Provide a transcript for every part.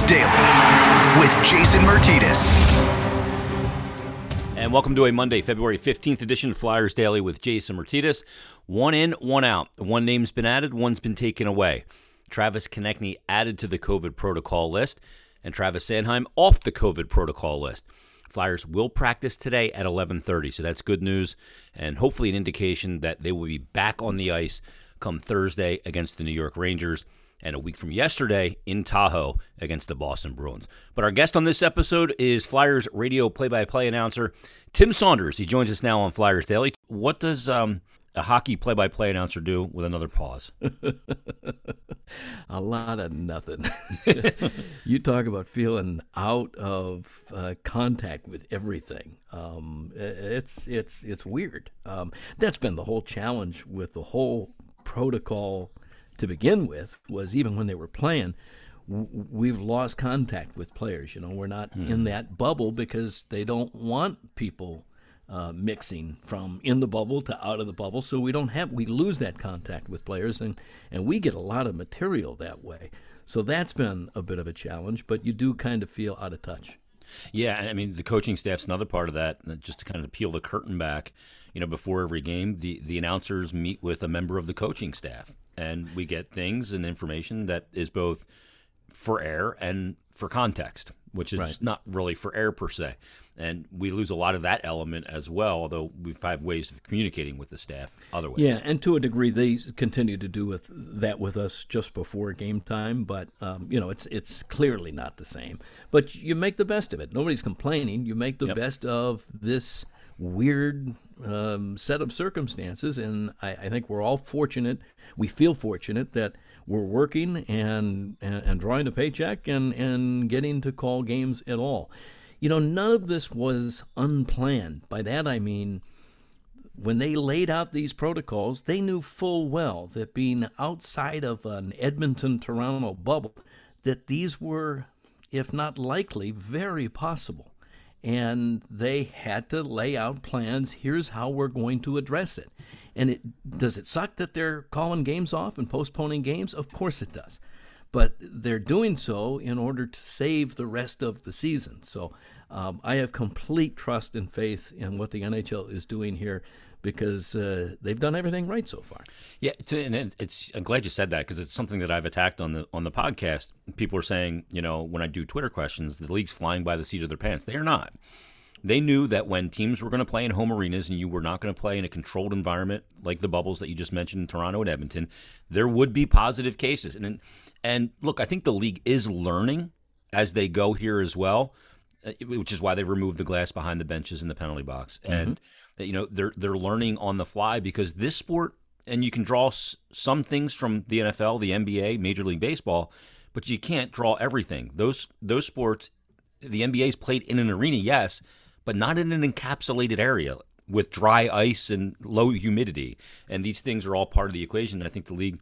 Daily with Jason Myrtetus. And welcome to a Monday, February 15th edition of Flyers Daily with Jason Myrtetus. One in, one out. One name's been added, one's been taken away. Travis Konecny added to the COVID protocol list, and Travis Sanheim off the COVID protocol list. Flyers will practice today at 11:30, so that's good news and hopefully an indication that they will be back on the ice come Thursday against the New York Rangers and a week from yesterday in Tahoe against the Boston Bruins. But our guest on this episode is Flyers radio play-by-play announcer Tim Saunders. He joins us now on Flyers Daily. What does um, a hockey play-by-play announcer do with another pause? a lot of nothing. you talk about feeling out of uh, contact with everything. Um, it's it's it's weird. Um, that's been the whole challenge with the whole protocol to begin with. Was even when they were playing, we've lost contact with players. You know, we're not mm. in that bubble because they don't want people uh, mixing from in the bubble to out of the bubble. So we don't have we lose that contact with players, and and we get a lot of material that way. So that's been a bit of a challenge, but you do kind of feel out of touch. Yeah, I mean the coaching staff's another part of that. Just to kind of peel the curtain back, you know, before every game, the the announcers meet with a member of the coaching staff, and we get things and information that is both for air and for context, which is right. not really for air per se and we lose a lot of that element as well. Although we have ways of communicating with the staff other ways. Yeah, and to a degree, they continue to do with that with us just before game time. But um, you know, it's it's clearly not the same. But you make the best of it. Nobody's complaining. You make the yep. best of this weird um, set of circumstances, and I, I think we're all fortunate. We feel fortunate that we're working and, and, and drawing a paycheck and, and getting to call games at all. You know, none of this was unplanned. By that I mean, when they laid out these protocols, they knew full well that being outside of an Edmonton Toronto bubble, that these were, if not likely, very possible. And they had to lay out plans. Here's how we're going to address it. And it does it suck that they're calling games off and postponing games? Of course it does but they're doing so in order to save the rest of the season. So um, I have complete trust and faith in what the NHL is doing here because uh, they've done everything right so far. Yeah, it's, and it's. I'm glad you said that because it's something that I've attacked on the on the podcast. People are saying, you know, when I do Twitter questions, the league's flying by the seat of their pants. They are not. They knew that when teams were going to play in home arenas and you were not going to play in a controlled environment like the bubbles that you just mentioned in Toronto and Edmonton, there would be positive cases. And and look, I think the league is learning as they go here as well, uh, which is why they removed the glass behind the benches in the penalty box. Mm-hmm. And you know they're they're learning on the fly because this sport, and you can draw s- some things from the NFL, the NBA, Major League Baseball, but you can't draw everything. Those those sports, the NBA NBA's played in an arena, yes but not in an encapsulated area with dry ice and low humidity. And these things are all part of the equation. And I think the league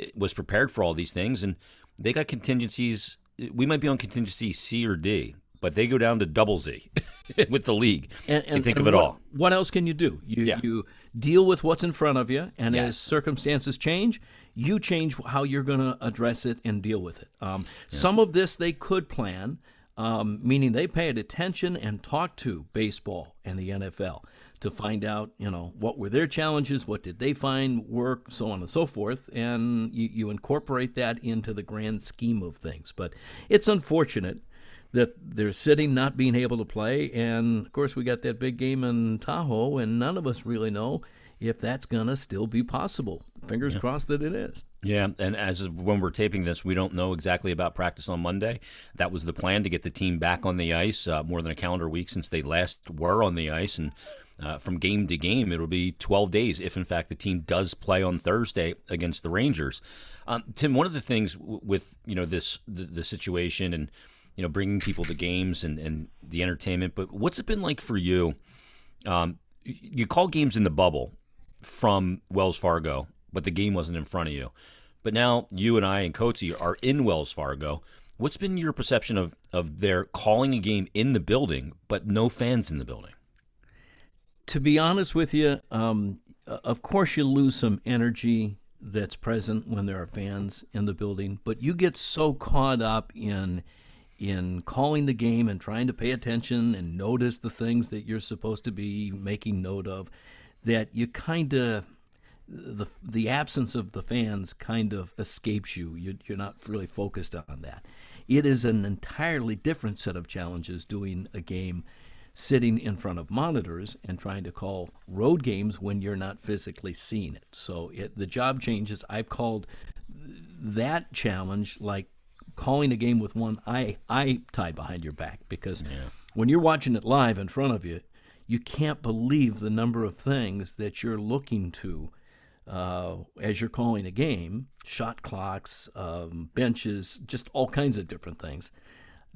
eh, was prepared for all these things, and they got contingencies. We might be on contingency C or D, but they go down to double Z with the league. And, and think and of it what, all. What else can you do? You yeah. you deal with what's in front of you, and yes. as circumstances change, you change how you're going to address it and deal with it. Um, yeah. Some of this they could plan um, meaning they paid attention and talked to baseball and the NFL to find out, you know, what were their challenges, what did they find work, so on and so forth, and you, you incorporate that into the grand scheme of things. But it's unfortunate that they're sitting, not being able to play, and of course we got that big game in Tahoe, and none of us really know if that's going to still be possible. Fingers yeah. crossed that it is. Yeah, and as of when we're taping this, we don't know exactly about practice on Monday. That was the plan to get the team back on the ice uh, more than a calendar week since they last were on the ice, and uh, from game to game, it'll be 12 days if, in fact, the team does play on Thursday against the Rangers. Um, Tim, one of the things w- with you know this the, the, situation and you know bringing people to games and, and the entertainment, but what's it been like for you? Um, you call games in the bubble from Wells Fargo, but the game wasn't in front of you. But now you and I and Coatsy are in Wells Fargo. What's been your perception of, of their calling a game in the building, but no fans in the building? To be honest with you, um, of course you lose some energy that's present when there are fans in the building, but you get so caught up in in calling the game and trying to pay attention and notice the things that you're supposed to be making note of that you kind of the the absence of the fans kind of escapes you. you. You're not really focused on that. It is an entirely different set of challenges doing a game sitting in front of monitors and trying to call road games when you're not physically seeing it. So it, the job changes. I've called that challenge like calling a game with one eye eye tied behind your back because yeah. when you're watching it live in front of you, you can't believe the number of things that you're looking to uh, as you're calling a game shot clocks, um, benches, just all kinds of different things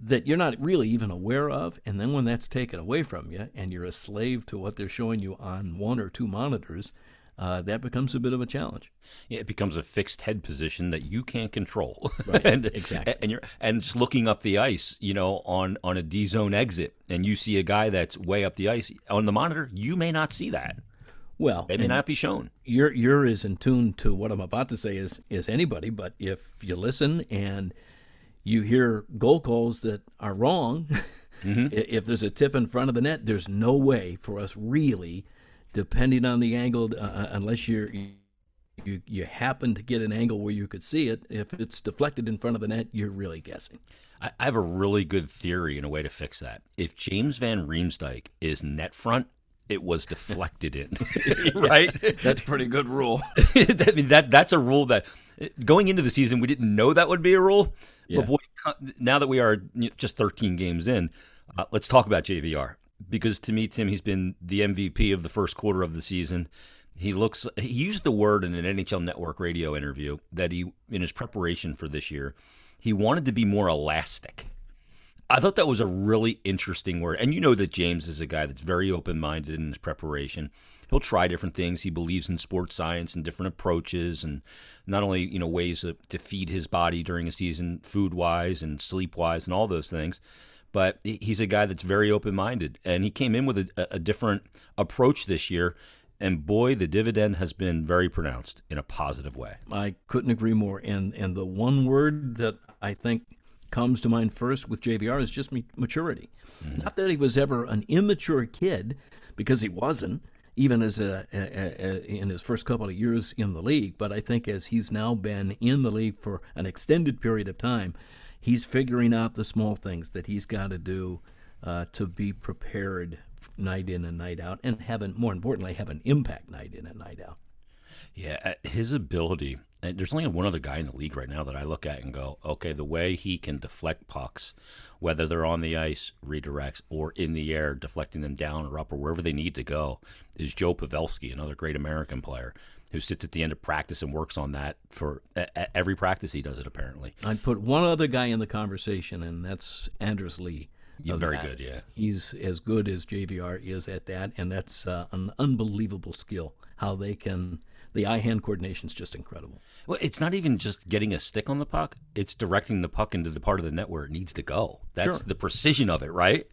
that you're not really even aware of. And then when that's taken away from you and you're a slave to what they're showing you on one or two monitors, uh, that becomes a bit of a challenge. Yeah, it becomes a fixed head position that you can't control. Right, and, exactly. And you're and just looking up the ice, you know, on on a D zone exit, and you see a guy that's way up the ice on the monitor. You may not see that. Well, it may not be shown. You're you're as in tune to what I'm about to say as is anybody. But if you listen and you hear goal calls that are wrong, mm-hmm. if there's a tip in front of the net, there's no way for us really depending on the angle, uh, uh, unless you're you you happen to get an angle where you could see it. If it's deflected in front of the net, you're really guessing. I, I have a really good theory and a way to fix that. If James Van Riemsdyk is net front, it was deflected in, right? That's pretty good rule. I mean that that's a rule that going into the season we didn't know that would be a rule. Yeah. But boy, now that we are just 13 games in, uh, let's talk about JVR because to me, Tim, he's been the MVP of the first quarter of the season. He looks. He used the word in an NHL Network radio interview that he, in his preparation for this year, he wanted to be more elastic. I thought that was a really interesting word. And you know that James is a guy that's very open minded in his preparation. He'll try different things. He believes in sports science and different approaches, and not only you know ways to, to feed his body during a season, food wise and sleep wise, and all those things but he's a guy that's very open minded, and he came in with a, a, different approach this year. And boy, the dividend has been very pronounced in a positive way. I couldn't agree more. And and the one word that I think comes to mind first with JVR is just maturity. Mm-hmm. Not that he was ever an immature kid, because he wasn't even as a, a, a, in his first couple of years in the league. But I think as he's now been in the league for an extended period of time, he's figuring out the small things that he's got to do uh, to be prepared night in and night out, and have an, more importantly have an impact night in and night out. Yeah, uh, his ability. There's only one other guy in the league right now that I look at and go, okay, the way he can deflect pucks, whether they're on the ice, redirects, or in the air, deflecting them down or up or wherever they need to go, is Joe Pavelski, another great American player who sits at the end of practice and works on that for every practice he does it apparently. I'd put one other guy in the conversation, and that's Anders Lee. Yeah, very that. good, yeah. He's as good as JVR is at that, and that's uh, an unbelievable skill. How they can, the eye-hand coordination is just incredible. Well, it's not even just getting a stick on the puck; it's directing the puck into the part of the net where it needs to go. That's sure. the precision of it, right?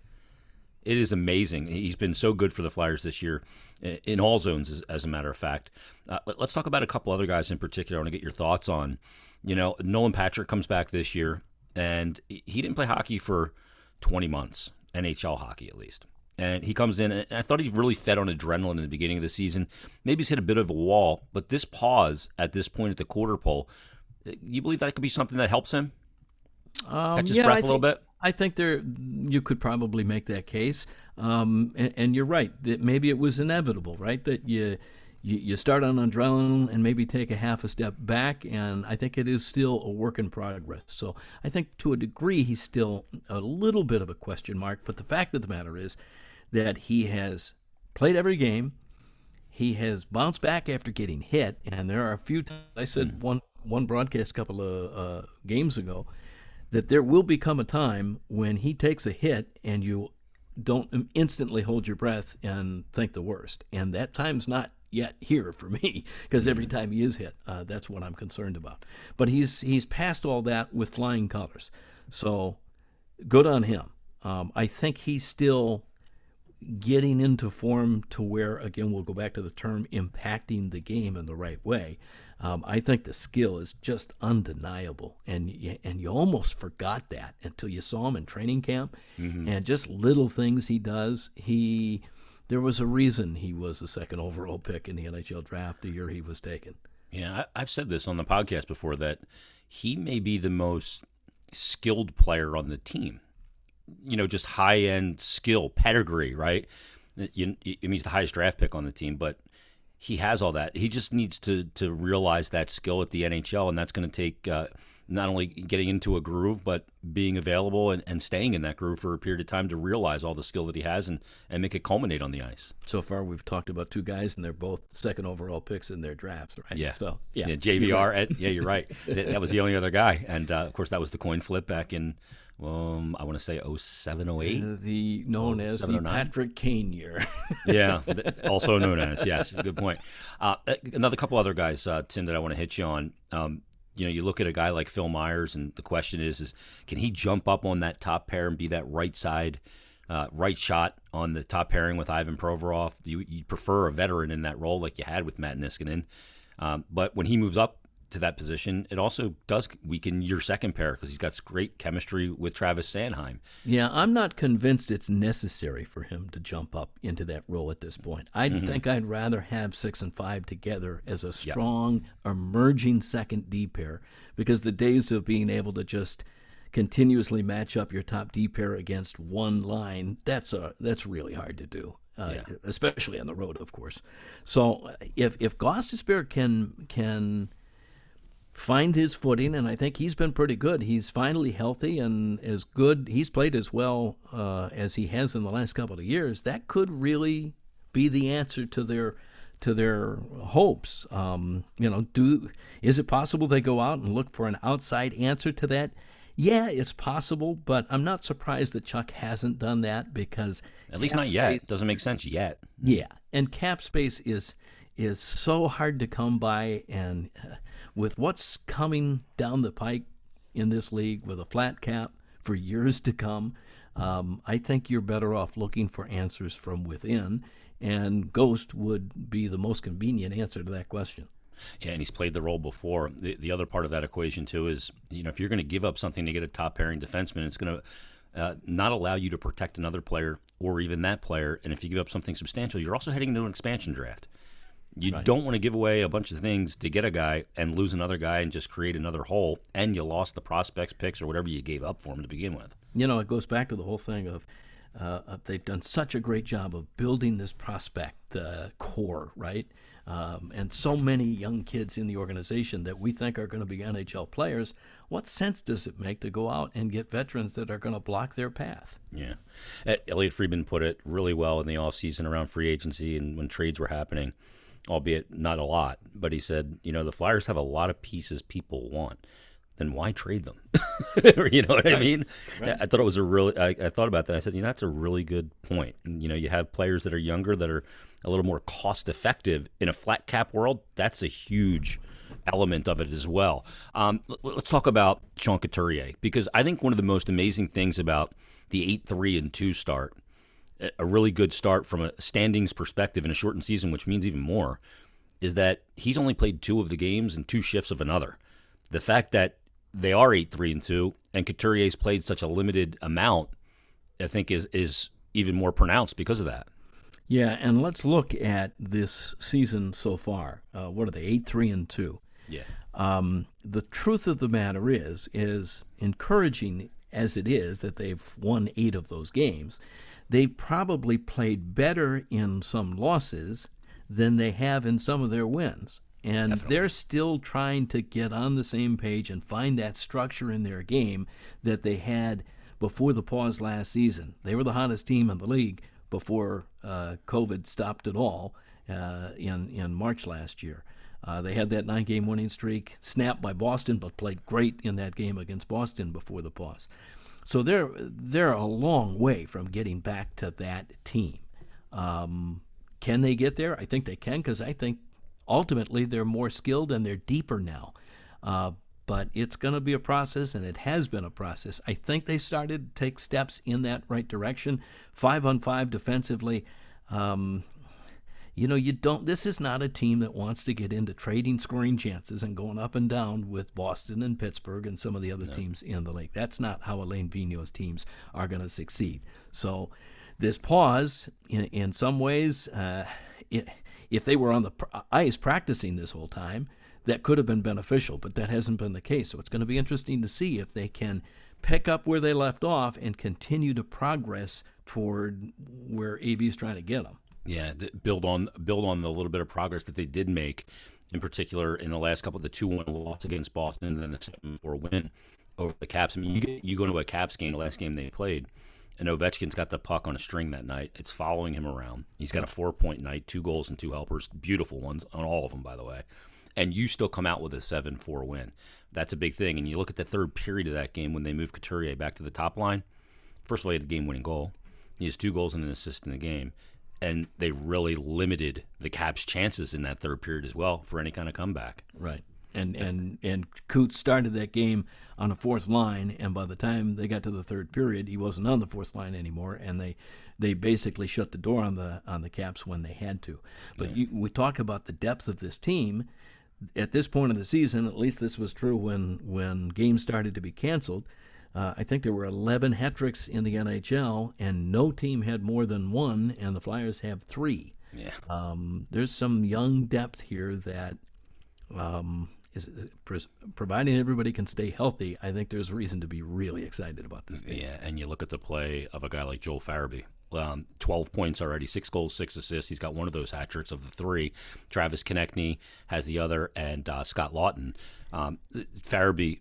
It is amazing. He's been so good for the Flyers this year in all zones, as, as a matter of fact. Uh, let's talk about a couple other guys in particular. I want to get your thoughts on. You know, Nolan Patrick comes back this year, and he didn't play hockey for 20 months, NHL hockey at least. And he comes in, and I thought he really fed on adrenaline in the beginning of the season. Maybe he's hit a bit of a wall, but this pause at this point at the quarter pole, you believe that could be something that helps him? Um, Catch his yeah, breath I a little think, bit? I think there you could probably make that case, um, and, and, you're right that maybe it was inevitable, right? That you, you you start on adrenaline and maybe take a half a step back, and I think it is still a work in progress. So I think to a degree he's still a little bit of a question mark, but the fact of the matter is that he has played every game. He has bounced back after getting hit, and there are a few times. I said mm. one one broadcast a couple of uh, games ago that there will become a time when he takes a hit and you don't instantly hold your breath and think the worst. And that time's not yet here for me because every time he is hit, uh, that's what I'm concerned about. But he's he's passed all that with flying colors, so good on him. Um, I think he's still getting into form to where, again, we'll go back to the term impacting the game in the right way. Um, I think the skill is just undeniable, and you, and you almost forgot that until you saw him in training camp, mm-hmm. and just little things he does. He there was a reason he was the second overall pick in the NHL draft the year he was taken. Yeah, I, have said this on the podcast before that he may be the most skilled player on the team. You know, just high end skill, pedigree, right? You, it means the highest draft pick on the team, but he has all that. He just needs to to realize that skill at the NHL, and that's going to take uh, not only getting into a groove, but being available and, and staying in that groove for a period of time to realize all the skill that he has and, and make it culminate on the ice. So far, we've talked about two guys, and they're both second overall picks in their drafts, right? Yeah. So, yeah. yeah JVR, right. yeah, you're right. that was the only other guy. And, uh, of course, that was the coin flip back in um, I want to say 07, 08? Uh, the known as the Patrick Kane year. yeah, also known as yes. Good point. Uh, another couple other guys, uh, Tim, that I want to hit you on. Um, you know, you look at a guy like Phil Myers, and the question is, is can he jump up on that top pair and be that right side, uh, right shot on the top pairing with Ivan Provorov? You, you prefer a veteran in that role like you had with Matt Niskanen. Um, but when he moves up to that position, it also does weaken your second pair because he's got great chemistry with Travis Sanheim. Yeah, I'm not convinced it's necessary for him to jump up into that role at this point. I mm-hmm. think I'd rather have six and five together as a strong, yep. emerging second D pair because the days of being able to just continuously match up your top D pair against one line that's a that's really hard to do. Uh, yeah. especially on the road, of course. So if if Gostisbehere can can find his footing, and I think he's been pretty good. He's finally healthy and as good. He's played as well uh, as he has in the last couple of years. That could really be the answer to their to their hopes. Um, you know, do is it possible they go out and look for an outside answer to that? Yeah, it's possible, but I'm not surprised that Chuck hasn't done that because at least not yet. It doesn't make sense yet. Yeah, and cap space is is so hard to come by, and uh, with what's coming down the pike in this league with a flat cap for years to come, um, I think you're better off looking for answers from within, and Ghost would be the most convenient answer to that question. Yeah, and he's played the role before. The, the other part of that equation too is, you know, if you're going to give up something to get a top pairing defenseman, it's going to uh, not allow you to protect another player or even that player. And if you give up something substantial, you're also heading into an expansion draft. You right. don't want to give away a bunch of things to get a guy and lose another guy and just create another hole, and you lost the prospects picks or whatever you gave up for him to begin with. You know, it goes back to the whole thing of uh, they've done such a great job of building this prospect uh, core, right? Um, and so many young kids in the organization that we think are going to be NHL players. What sense does it make to go out and get veterans that are going to block their path? Yeah. Elliotte Friedman put it really well in the offseason around free agency and when trades were happening albeit not a lot. But he said, you know, the Flyers have a lot of pieces people want. Then why trade them? you know what I mean? Right. I thought it was a really. I, I, thought about that. I said, you know, that's a really good point. You know, you have players that are younger that are a little more cost effective in a flat cap world. That's a huge element of it as well. Um, let's talk about Sean Couturier because I think one of the most amazing things about the eight three and two start a really good start from a standings perspective in a shortened season, which means even more, is that he's only played two of the games and two shifts of another. The fact that they are eight three and two, and Couturier's played such a limited amount, I think is is even more pronounced because of that. Yeah, and let's look at this season so far. Uh, what are they? Eight three and two. Yeah. Um, the truth of the matter is, is encouraging as it is that they've won eight of those games they probably played better in some losses than they have in some of their wins. And Definitely. they're still trying to get on the same page and find that structure in their game that they had before the pause last season. They were the hottest team in the league before uh, COVID stopped it all uh, in, in March last year. Uh, they had that nine game winning streak snapped by Boston, but played great in that game against Boston before the pause. So they're they're a long way from getting back to that team. Um, can they get there? I think they can because I think ultimately they're more skilled and they're deeper now. Uh, but it's going to be a process, and it has been a process. I think they started to take steps in that right direction. Five on five defensively. Um, you know, you don't. This is not a team that wants to get into trading scoring chances and going up and down with Boston and Pittsburgh and some of the other no. teams in the league. That's not how Alain Vigneault's teams are going to succeed. So, this pause, in in some ways, uh, it, if they were on the ice practicing this whole time, that could have been beneficial, but that hasn't been the case. So it's going to be interesting to see if they can pick up where they left off and continue to progress toward where AV is trying to get them. Yeah, build on build on the little bit of progress that they did make, in particular in the last couple of the two one loss against Boston and then the seven four win over the Caps. I mean, you, you go to a Caps game, the last game they played, and Ovechkin's got the puck on a string that night. It's following him around. He's got a four point night, two goals and two helpers, beautiful ones on all of them, by the way and you still come out with a 7 4 win. That's a big thing. And you look at the third period of that game when they moved Couturier back to the top line. First of all, he had the game winning goal. He has two goals and an assist in the game. And they really limited the Caps' chances in that third period as well for any kind of comeback. Right. And and and Coots started that game on a fourth line, and by the time they got to the third period, he wasn't on the fourth line anymore, and they they basically shut the door on the on the Caps when they had to. But yeah. you, we talk about the depth of this team, at this point of the season, at least this was true when when games started to be canceled. Uh, I think there were 11 hat tricks in the NHL, and no team had more than one, and the Flyers have three. Yeah. Um, there's some young depth here that um, is providing everybody can stay healthy. I think there's reason to be really excited about this game. Yeah, and you look at the play of a guy like Joel Farabee um, 12 points already, six goals, six assists. He's got one of those hat tricks of the three. Travis Konecny has the other, and uh, Scott Laughton. Um, Farabee,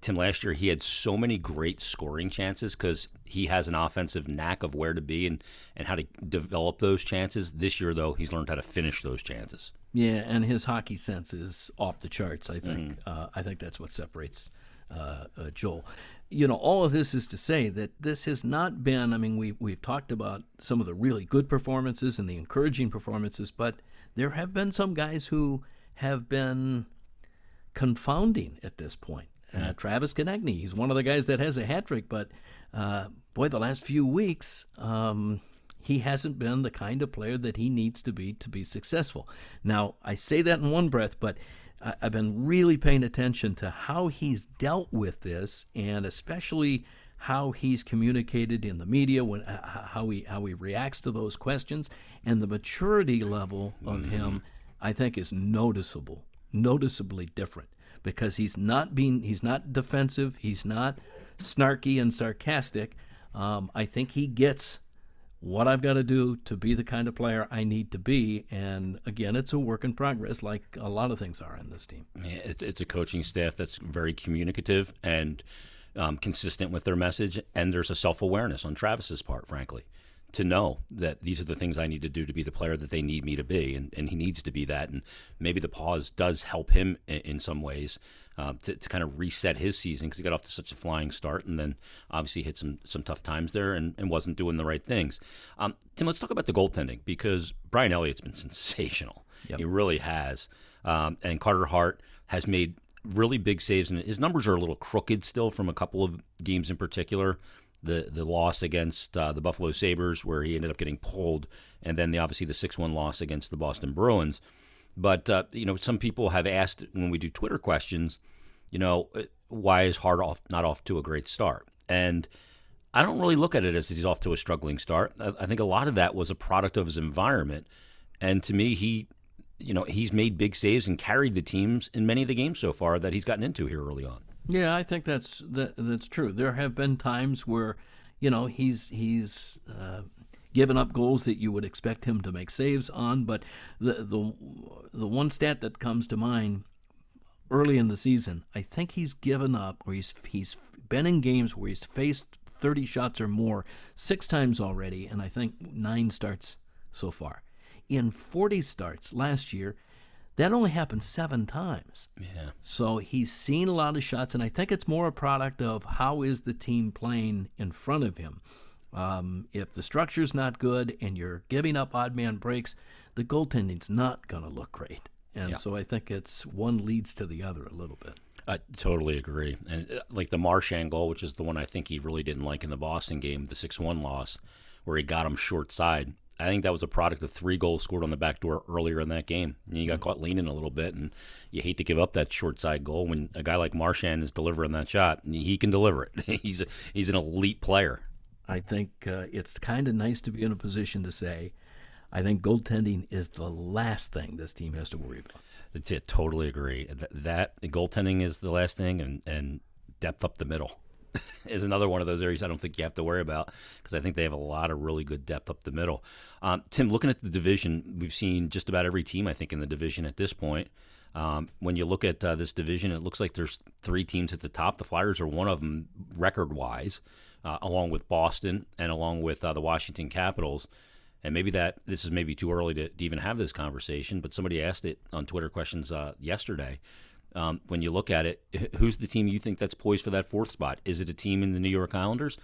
Tim, last year he had so many great scoring chances because he has an offensive knack of where to be and, and how to develop those chances. This year, though, he's learned how to finish those chances. Yeah, and his hockey sense is off the charts. I think. Mm. Uh, I think that's what separates uh, uh, Joel you know, all of this is to say that this has not been, I mean, we, we've talked about some of the really good performances and the encouraging performances, but there have been some guys who have been confounding at this point. Uh, Travis Konecny, he's one of the guys that has a hat trick, but uh, boy, the last few weeks, um, he hasn't been the kind of player that he needs to be to be successful. Now, I say that in one breath, but I've been really paying attention to how he's dealt with this, and especially how he's communicated in the media, when how he how he reacts to those questions, and the maturity level of mm-hmm. him, I think, is noticeable, noticeably different because he's not being he's not defensive, he's not snarky and sarcastic. Um, I think he gets what I've got to do to be the kind of player I need to be. And again, it's a work in progress, like a lot of things are in this team. Yeah, it's, it's a coaching staff that's very communicative and um, consistent with their message. And there's a self awareness on Travis's part, frankly, to know that these are the things I need to do to be the player that they need me to be. And, and he needs to be that. And maybe the pause does help him in, in some ways uh, to, to kind of reset his season because he got off to such a flying start and then obviously hit some some tough times there and, and wasn't doing the right things. Um, Tim, let's talk about the goaltending because Brian Elliott's been sensational. Yep. He really has. Um, and Carter Hart has made really big saves, and his numbers are a little crooked still from a couple of games in particular. The the loss against uh, the Buffalo Sabres, where he ended up getting pulled, and then the obviously the six one loss against the Boston Bruins. But uh, you know, some people have asked when we do Twitter questions, you know, uh, why is Hart off not off to a great start? And I don't really look at it as he's off to a struggling start. I think a lot of that was a product of his environment. And to me, he, you know, he's made big saves and carried the teams in many of the games so far that he's gotten into here early on. Yeah, I think that's that, that's true. There have been times where, you know, he's he's uh, given up goals that you would expect him to make saves on. But the the the one stat that comes to mind early in the season, I think he's given up, or he's he's been in games where he's faced 30 shots or more six times already, and I think nine starts so far. In 40 starts last year, that only happened seven times. Yeah. So he's seen a lot of shots, and I think it's more a product of how is the team playing in front of him. Um, if the structure's not good and you're giving up odd man breaks, the goaltending's not going to look great. And yeah. so I think it's one leads to the other a little bit. I totally agree. And uh, like the Marchand goal, which is the one I think he really didn't like in the Boston game, the 6 1 loss, where he got him short side. I think that was a product of three goals scored on the back door earlier in that game. And you got mm-hmm. caught leaning a little bit, and you hate to give up that short side goal when a guy like Marchand is delivering that shot. He can deliver it. he's a, he's an elite player. I think uh, it's kind of nice to be in a position to say, I think goaltending is the last thing this team has to worry about. I totally agree. That, that goaltending is the last thing, and, and depth up the middle is another one of those areas I don't think you have to worry about because I think they have a lot of really good depth up the middle. Um, Tim, looking at the division, we've seen just about every team I think in the division at this point. Um, when you look at uh, this division, it looks like there's three teams at the top. The Flyers are one of them record wise, uh, along with Boston and along with uh, the Washington Capitals and maybe that this is maybe too early to, to, even have this conversation, but somebody asked it on Twitter questions uh, yesterday. Um, when you look at it, who's the team you think that's poised for that fourth spot? Is it a team in the New York Islanders?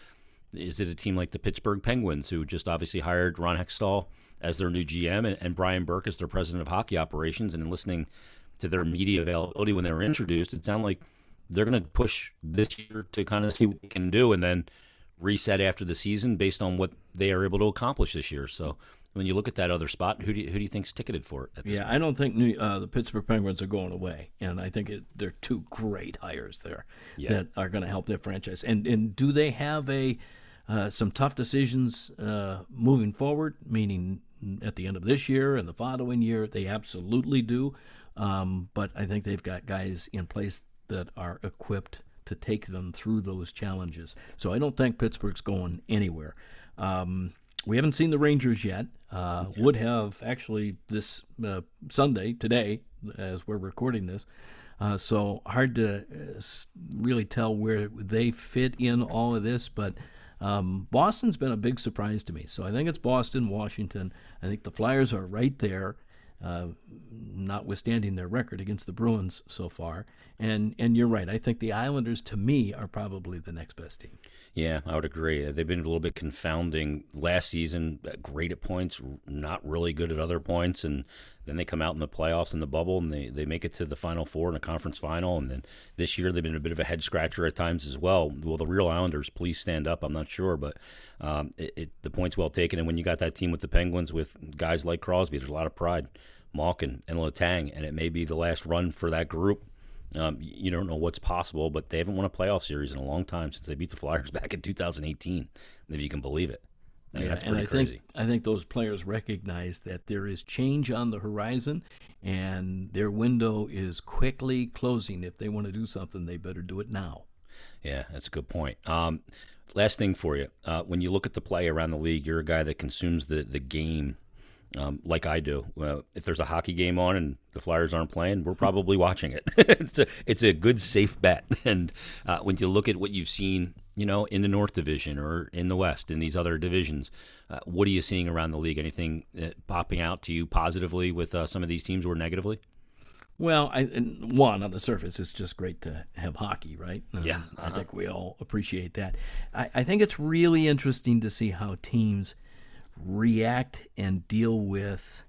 Is it a team like the Pittsburgh Penguins, who just obviously hired Ron Hextall as their new GM and, and Brian Burke as their president of hockey operations? And listening to their media availability when they were introduced, it sounded like they're going to push this year to kind of see what they can do, and then reset after the season based on what they are able to accomplish this year. So when you look at that other spot, who do you, who do you think's ticketed for it? yeah, point? I don't think New, uh, the Pittsburgh Penguins are going away, and I think it, they're two great hires there yeah. that are going to help their franchise. And and do they have a uh, some tough decisions uh, moving forward? Meaning at the end of this year and the following year, they absolutely do. Um, but I think they've got guys in place that are equipped to take them through those challenges. So I don't think Pittsburgh's going anywhere. Um, we haven't seen the Rangers yet. Uh, yeah. Would have actually this uh, Sunday, today, as we're recording this. Uh, so hard to uh, really tell where they fit in all of this, but um, Boston's been a big surprise to me. So I think it's Boston, Washington. I think the Flyers are right there uh, notwithstanding their record against the Bruins so far. And and you're right. I think the Islanders, to me, are probably the next best team. Yeah, I would agree. They've been a little bit confounding last season. Great at points, not really good at other points, and then they come out in the playoffs in the bubble and they, they make it to the final four in a conference final. And then this year they've been a bit of a head scratcher at times as well. Will the real Islanders please stand up? I'm not sure, but um, it, it, the point's well taken. And when you got that team with the Penguins with guys like Crosby, there's a lot of pride. Malkin and Letang, and it may be the last run for that group. Um, you don't know what's possible, but they haven't won a playoff series in a long time since they beat the Flyers back in 2018, if you can believe it. I mean, yeah, and I crazy. think I think those players recognize that there is change on the horizon, and their window is quickly closing. If they want to do something, they better do it now. Yeah, that's a good point. Um, last thing for you, uh, when you look at the play around the league, you're a guy that consumes the the game um, like I do. Uh, if there's a hockey game on and the Flyers aren't playing, we're probably watching it. it's, a, it's a good, safe bet. And uh, when you look at what you've seen, you know, in the North Division or in the West, in these other divisions, uh, what are you seeing around the league? Anything uh, popping out to you positively with uh, some of these teams or negatively? Well, I, one on the surface, it's just great to have hockey, right? yeah, uh-huh. I think we all appreciate that. I, I think it's really interesting to see how teams react and deal with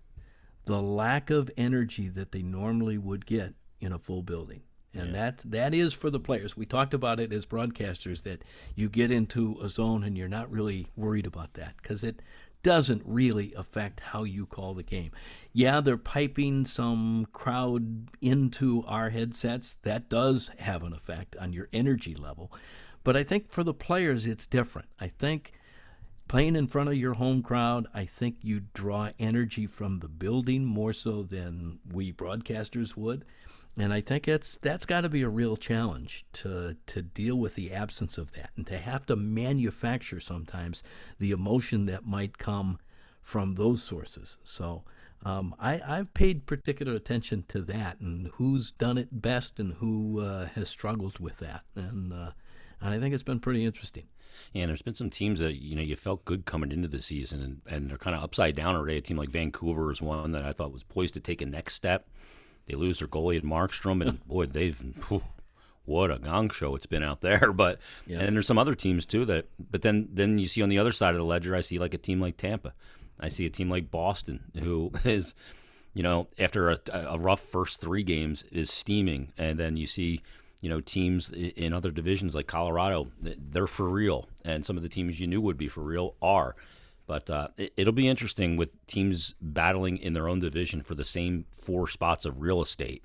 the lack of energy that they normally would get in a full building. And yeah. that that is for the players. We talked about it as broadcasters that you get into a zone and you're not really worried about that because it doesn't really affect how you call the game. Yeah, they're piping some crowd into our headsets. That does have an effect on your energy level. But I think for the players, it's different. I think playing in front of your home crowd, I think you draw energy from the building more so than we broadcasters would. And I think it's that's got to be a real challenge to to deal with the absence of that and to have to manufacture sometimes the emotion that might come from those sources. So um, I, I've paid particular attention to that and who's done it best and who uh, has struggled with that, and, uh, and I think it's been pretty interesting. And there's been some teams that you know you felt good coming into the season, and, and they're kind of upside down already. A team like Vancouver is one that I thought was poised to take a next step. They lose their goalie at Markstrom, and boy, they've whew, what a gong show it's been out there. But yeah. and there's some other teams too that. But then then you see on the other side of the ledger, I see like a team like Tampa. I see a team like Boston who is, you know, after a, a rough first three games is steaming, and then you see you know, teams in other divisions like Colorado, they're for real, and some of the teams you knew would be for real are. But uh, it, will be interesting with teams battling in their own division for the same four spots of real estate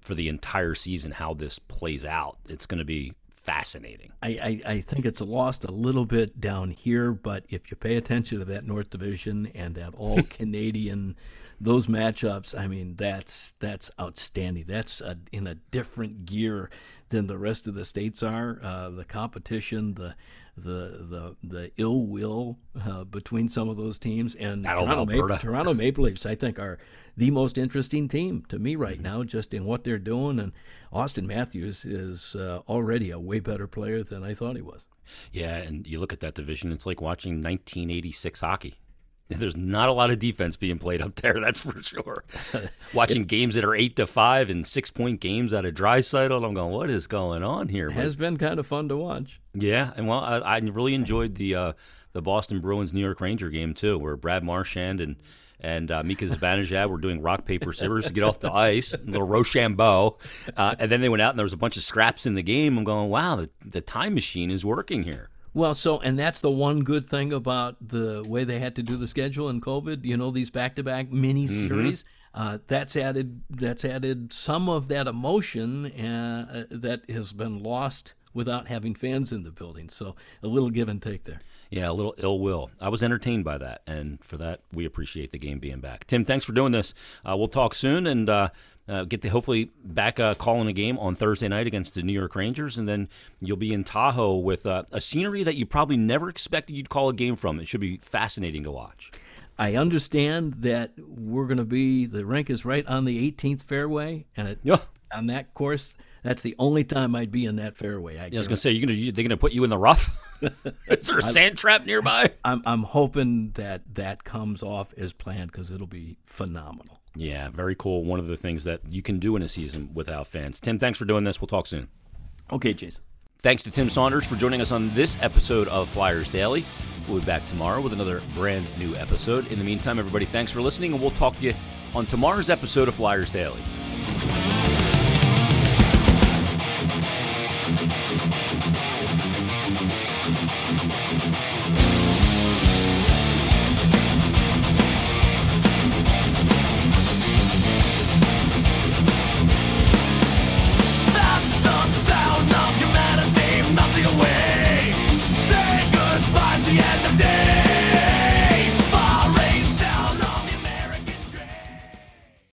for the entire season. How this plays out, it's going to be fascinating. I, I, I, think it's lost a little bit down here, but if you pay attention to that North Division and that all Canadian those matchups, I mean, that's that's outstanding. That's a, in a different gear than the rest of the states are. Uh, the competition, the the the the ill will uh, between some of those teams and Toronto, Ma- Toronto Maple Leafs, I think, are the most interesting team to me right mm-hmm. now, just in what they're doing. And Auston Matthews is uh, already a way better player than I thought he was. Yeah, and you look at that division; it's like watching 1986 hockey. There's not a lot of defense being played up there, that's for sure. Watching it, games that are eight to five and six point games out of Draisaitl, I'm going, what is going on here? It has been kind of fun to watch. Yeah, and well, I, I really enjoyed the uh, the Boston Bruins New York Ranger game too, where Brad Marchand and and uh, Mika Zibanejad were doing rock paper scissors to get off the ice, a little Rochambeau, uh, and then they went out and there was a bunch of scraps in the game. I'm going, wow, the, the time machine is working here. Well, so and that's the one good thing about the way they had to do the schedule in COVID. You know, these back-to-back mini mm-hmm. series. Mm-hmm. Uh, that's added. That's added some of that emotion uh, that has been lost without having fans in the building. So a little give and take there. Yeah, a little ill will. I was entertained by that, and for that, we appreciate the game being back. Tim, thanks for doing this. Uh, we'll talk soon, and uh, uh, get the hopefully back uh, calling a game on Thursday night against the New York Rangers, and then you'll be in Tahoe with uh, a scenery that you probably never expected you'd call a game from. It should be fascinating to watch. I understand that we're going to be the rink is right on the 18th fairway, and it, yeah. on that course, that's the only time I'd be in that fairway. I, yeah, I was going to say, you're going to they're going to put you in the rough. is there a sand trap nearby? I'm I'm hoping that that comes off as planned because it'll be phenomenal. Yeah, very cool. One of the things that you can do in a season without fans. Tim, thanks for doing this. We'll talk soon. Okay, Jason. Thanks to Tim Saunders for joining us on this episode of Flyers Daily. We'll be back tomorrow with another brand new episode. In the meantime, everybody, thanks for listening, and we'll talk to you on tomorrow's episode of Flyers Daily.